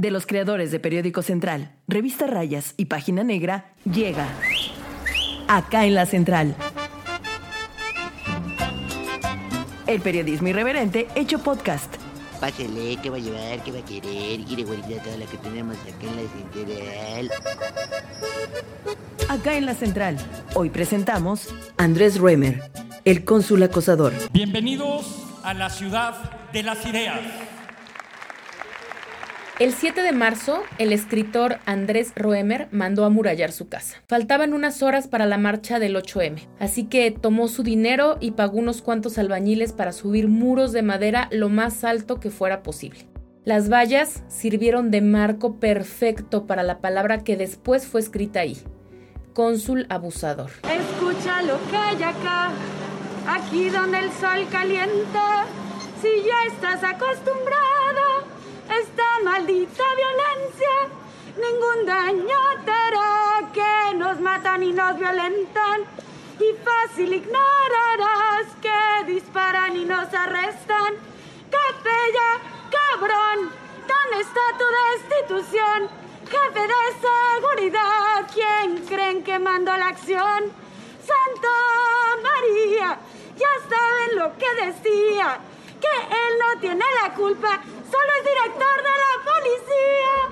de los creadores de Periódico Central, Revista Rayas y Página Negra, llega acá en la Central. El periodismo irreverente hecho podcast. Pásele, ¿qué va a llevar? ¿Qué va a querer? Quiere guardar toda la que tenemos acá en la central. Acá en la Central. Hoy presentamos Andrés Ruemer, el cónsul acosador. Bienvenidos a la ciudad de las ideas. El 7 de marzo, el escritor Andrés Roemer mandó a murallar su casa. Faltaban unas horas para la marcha del 8M, así que tomó su dinero y pagó unos cuantos albañiles para subir muros de madera lo más alto que fuera posible. Las vallas sirvieron de marco perfecto para la palabra que después fue escrita ahí, cónsul abusador. Escucha lo que hay acá, aquí donde el sol calienta, si ya estás acostumbrado esta maldita violencia. Ningún daño te hará que nos matan y nos violentan. Y fácil ignorarás que disparan y nos arrestan. Capella, cabrón, ¿dónde está tu destitución? Jefe de seguridad, ¿quién creen que mandó la acción? Santa María, ya saben lo que decía, que él no tiene la culpa ¡Solo es director de la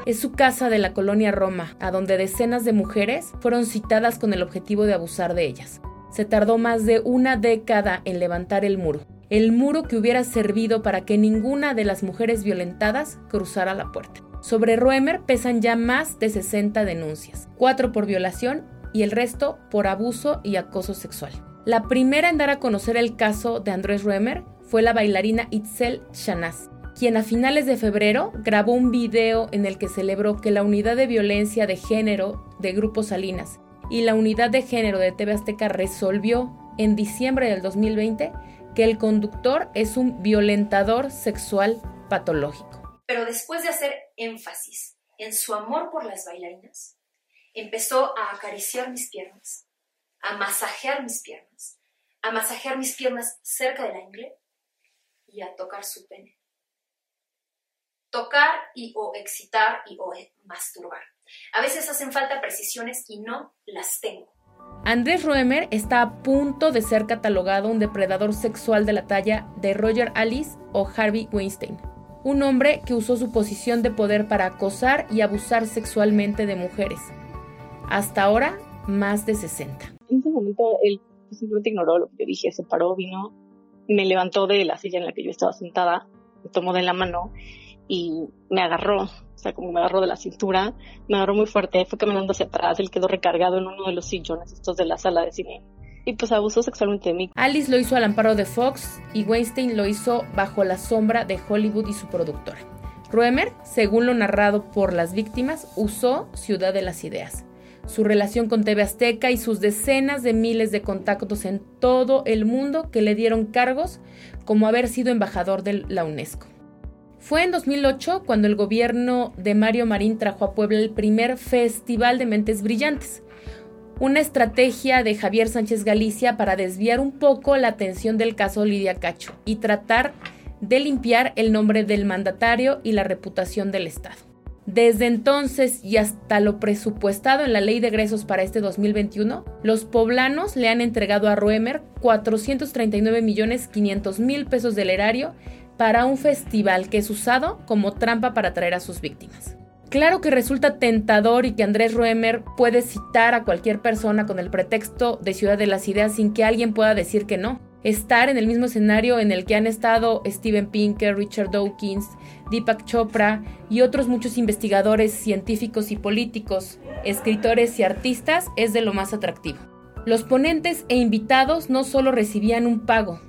Es su casa de la colonia Roma, a donde decenas de mujeres fueron citadas con el objetivo de abusar de ellas. Se tardó más de una década en levantar el muro, el muro que hubiera servido para que ninguna de las mujeres violentadas cruzara la puerta. Sobre Roemer pesan ya más de 60 denuncias, cuatro por violación y el resto por abuso y acoso sexual. La primera en dar a conocer el caso de Andrés Roemer fue la bailarina Itzel Shanaz, quien a finales de febrero grabó un video en el que celebró que la unidad de violencia de género de Grupo Salinas y la unidad de género de TV Azteca resolvió en diciembre del 2020 que el conductor es un violentador sexual patológico. Pero después de hacer énfasis en su amor por las bailarinas, empezó a acariciar mis piernas, a masajear mis piernas, a masajear mis piernas cerca de la ingle y a tocar su pene tocar y o excitar y o masturbar. A veces hacen falta precisiones y no las tengo. Andrés Roemer está a punto de ser catalogado un depredador sexual de la talla de Roger Alice o Harvey Weinstein, un hombre que usó su posición de poder para acosar y abusar sexualmente de mujeres. Hasta ahora, más de 60. En ese momento él simplemente ignoró lo que yo dije, se paró, vino, me levantó de la silla en la que yo estaba sentada, me tomó de la mano y me agarró, o sea, como me agarró de la cintura, me agarró muy fuerte, fue caminando hacia atrás, él quedó recargado en uno de los sillones estos de la sala de cine y pues abusó sexualmente de mí. Alice lo hizo al amparo de Fox y Weinstein lo hizo bajo la sombra de Hollywood y su productora. Ruemer, según lo narrado por las víctimas, usó Ciudad de las Ideas, su relación con TV Azteca y sus decenas de miles de contactos en todo el mundo que le dieron cargos como haber sido embajador de la UNESCO. Fue en 2008 cuando el gobierno de Mario Marín trajo a Puebla el primer Festival de Mentes Brillantes, una estrategia de Javier Sánchez Galicia para desviar un poco la atención del caso Lidia Cacho y tratar de limpiar el nombre del mandatario y la reputación del Estado. Desde entonces y hasta lo presupuestado en la ley de egresos para este 2021, los poblanos le han entregado a Roemer 439 millones 500 mil pesos del erario para un festival que es usado como trampa para atraer a sus víctimas. Claro que resulta tentador y que Andrés Ruemer puede citar a cualquier persona con el pretexto de Ciudad de las Ideas sin que alguien pueda decir que no. Estar en el mismo escenario en el que han estado Steven Pinker, Richard Dawkins, Deepak Chopra y otros muchos investigadores científicos y políticos, escritores y artistas es de lo más atractivo. Los ponentes e invitados no solo recibían un pago,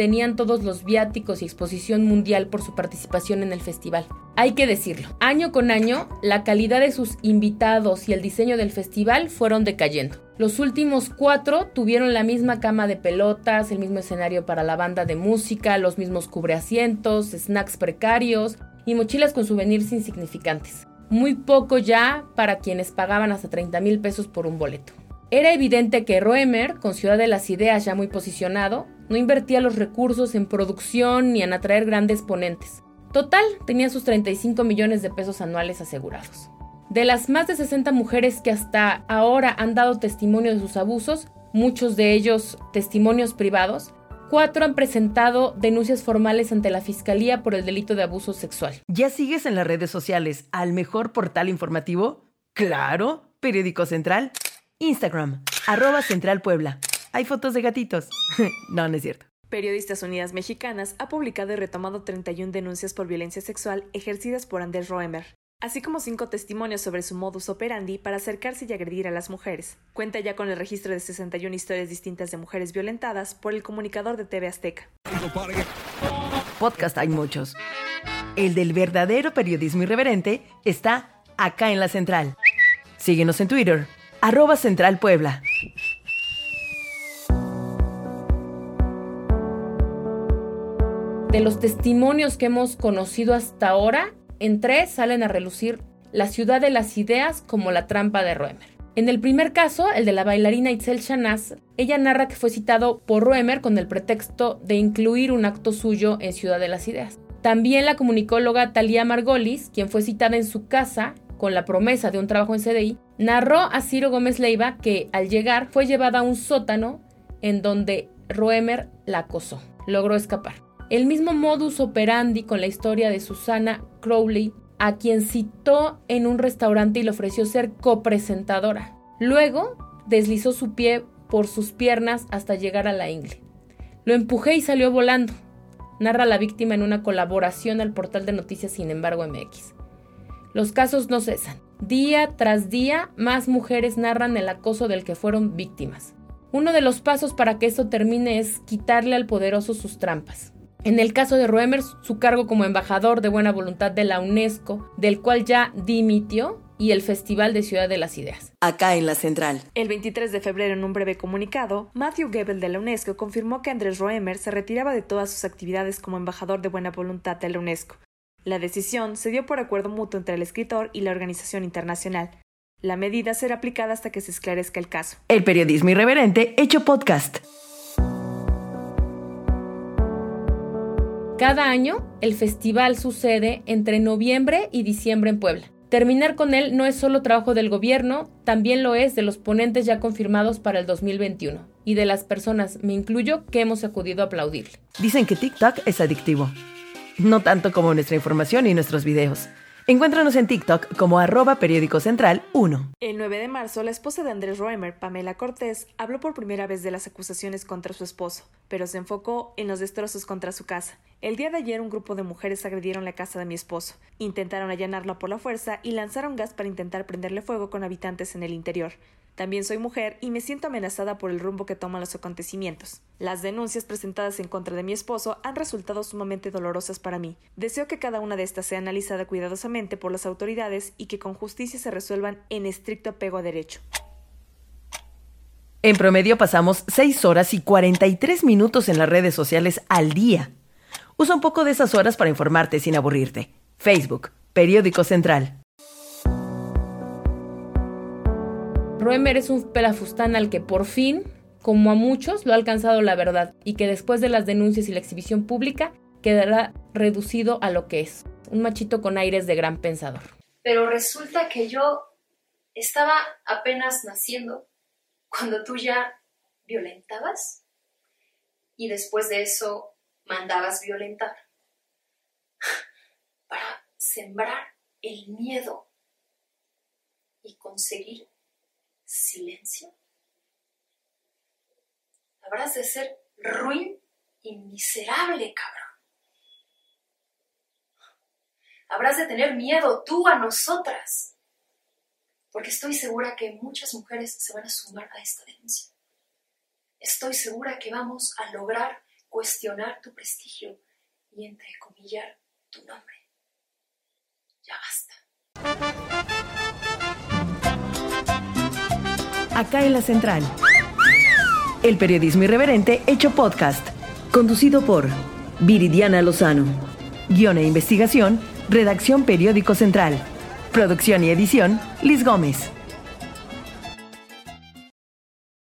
tenían todos los viáticos y exposición mundial por su participación en el festival. Hay que decirlo, año con año, la calidad de sus invitados y el diseño del festival fueron decayendo. Los últimos cuatro tuvieron la misma cama de pelotas, el mismo escenario para la banda de música, los mismos cubreasientos, snacks precarios y mochilas con souvenirs insignificantes. Muy poco ya para quienes pagaban hasta 30 mil pesos por un boleto. Era evidente que Roemer, con Ciudad de las Ideas ya muy posicionado, no invertía los recursos en producción ni en atraer grandes ponentes. Total, tenía sus 35 millones de pesos anuales asegurados. De las más de 60 mujeres que hasta ahora han dado testimonio de sus abusos, muchos de ellos testimonios privados, cuatro han presentado denuncias formales ante la Fiscalía por el delito de abuso sexual. ¿Ya sigues en las redes sociales al mejor portal informativo? Claro, Periódico Central. Instagram, arroba Central Puebla. Hay fotos de gatitos. no, no es cierto. Periodistas Unidas Mexicanas ha publicado y retomado 31 denuncias por violencia sexual ejercidas por Andrés Roemer, así como cinco testimonios sobre su modus operandi para acercarse y agredir a las mujeres. Cuenta ya con el registro de 61 historias distintas de mujeres violentadas por el comunicador de TV Azteca. Podcast hay muchos. El del verdadero periodismo irreverente está acá en la central. Síguenos en Twitter, arroba Central Puebla. De los testimonios que hemos conocido hasta ahora, en tres salen a relucir la ciudad de las ideas como la trampa de Roemer. En el primer caso, el de la bailarina Itzel Shanaz, ella narra que fue citado por Roemer con el pretexto de incluir un acto suyo en Ciudad de las Ideas. También la comunicóloga Talía Margolis, quien fue citada en su casa con la promesa de un trabajo en CDI, narró a Ciro Gómez Leiva que al llegar fue llevada a un sótano en donde Roemer la acosó. Logró escapar. El mismo modus operandi con la historia de Susana Crowley, a quien citó en un restaurante y le ofreció ser copresentadora. Luego deslizó su pie por sus piernas hasta llegar a la ingle. Lo empujé y salió volando, narra la víctima en una colaboración al portal de noticias Sin embargo MX. Los casos no cesan. Día tras día, más mujeres narran el acoso del que fueron víctimas. Uno de los pasos para que esto termine es quitarle al poderoso sus trampas. En el caso de Roemers, su cargo como embajador de buena voluntad de la UNESCO, del cual ya dimitió, y el Festival de Ciudad de las Ideas. Acá en la central. El 23 de febrero, en un breve comunicado, Matthew Gebel de la UNESCO confirmó que Andrés Roemer se retiraba de todas sus actividades como embajador de buena voluntad de la UNESCO. La decisión se dio por acuerdo mutuo entre el escritor y la organización internacional. La medida será aplicada hasta que se esclarezca el caso. El periodismo irreverente hecho podcast. Cada año, el festival sucede entre noviembre y diciembre en Puebla. Terminar con él no es solo trabajo del gobierno, también lo es de los ponentes ya confirmados para el 2021 y de las personas, me incluyo, que hemos acudido a aplaudirle. Dicen que TikTok es adictivo. No tanto como nuestra información y nuestros videos. Encuéntranos en TikTok como arroba periódico central 1. El 9 de marzo, la esposa de Andrés Roemer, Pamela Cortés, habló por primera vez de las acusaciones contra su esposo, pero se enfocó en los destrozos contra su casa. El día de ayer un grupo de mujeres agredieron la casa de mi esposo, intentaron allanarla por la fuerza y lanzaron gas para intentar prenderle fuego con habitantes en el interior. También soy mujer y me siento amenazada por el rumbo que toman los acontecimientos. Las denuncias presentadas en contra de mi esposo han resultado sumamente dolorosas para mí. Deseo que cada una de estas sea analizada cuidadosamente por las autoridades y que con justicia se resuelvan en estricto apego a derecho. En promedio pasamos 6 horas y 43 minutos en las redes sociales al día. Usa un poco de esas horas para informarte sin aburrirte. Facebook, Periódico Central. Roemer es un pelafustán al que por fin, como a muchos, lo ha alcanzado la verdad y que después de las denuncias y la exhibición pública quedará reducido a lo que es, un machito con aires de gran pensador. Pero resulta que yo estaba apenas naciendo cuando tú ya violentabas y después de eso mandabas violentar para sembrar el miedo y conseguir silencio. Habrás de ser ruin y miserable, cabrón. Habrás de tener miedo tú a nosotras, porque estoy segura que muchas mujeres se van a sumar a esta denuncia. Estoy segura que vamos a lograr cuestionar tu prestigio y entrecomillar tu nombre. Ya basta. Acá en la central. El periodismo irreverente hecho podcast. Conducido por Viridiana Lozano. Guión e investigación, redacción Periódico Central. Producción y edición, Liz Gómez.